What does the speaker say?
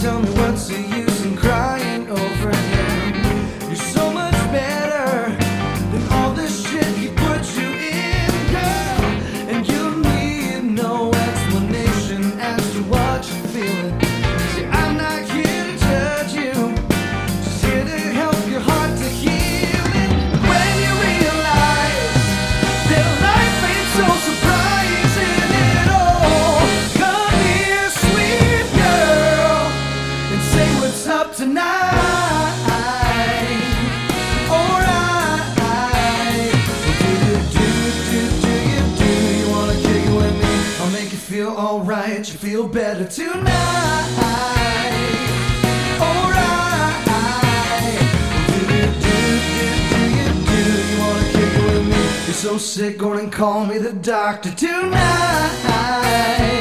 tell me what's the use? up tonight. Alright. Do you do do do you do you wanna kick it with me? I'll make you feel alright. You feel better tonight. Alright. Do do do do you do you wanna kick it with me? You're so sick, go and call me the doctor tonight.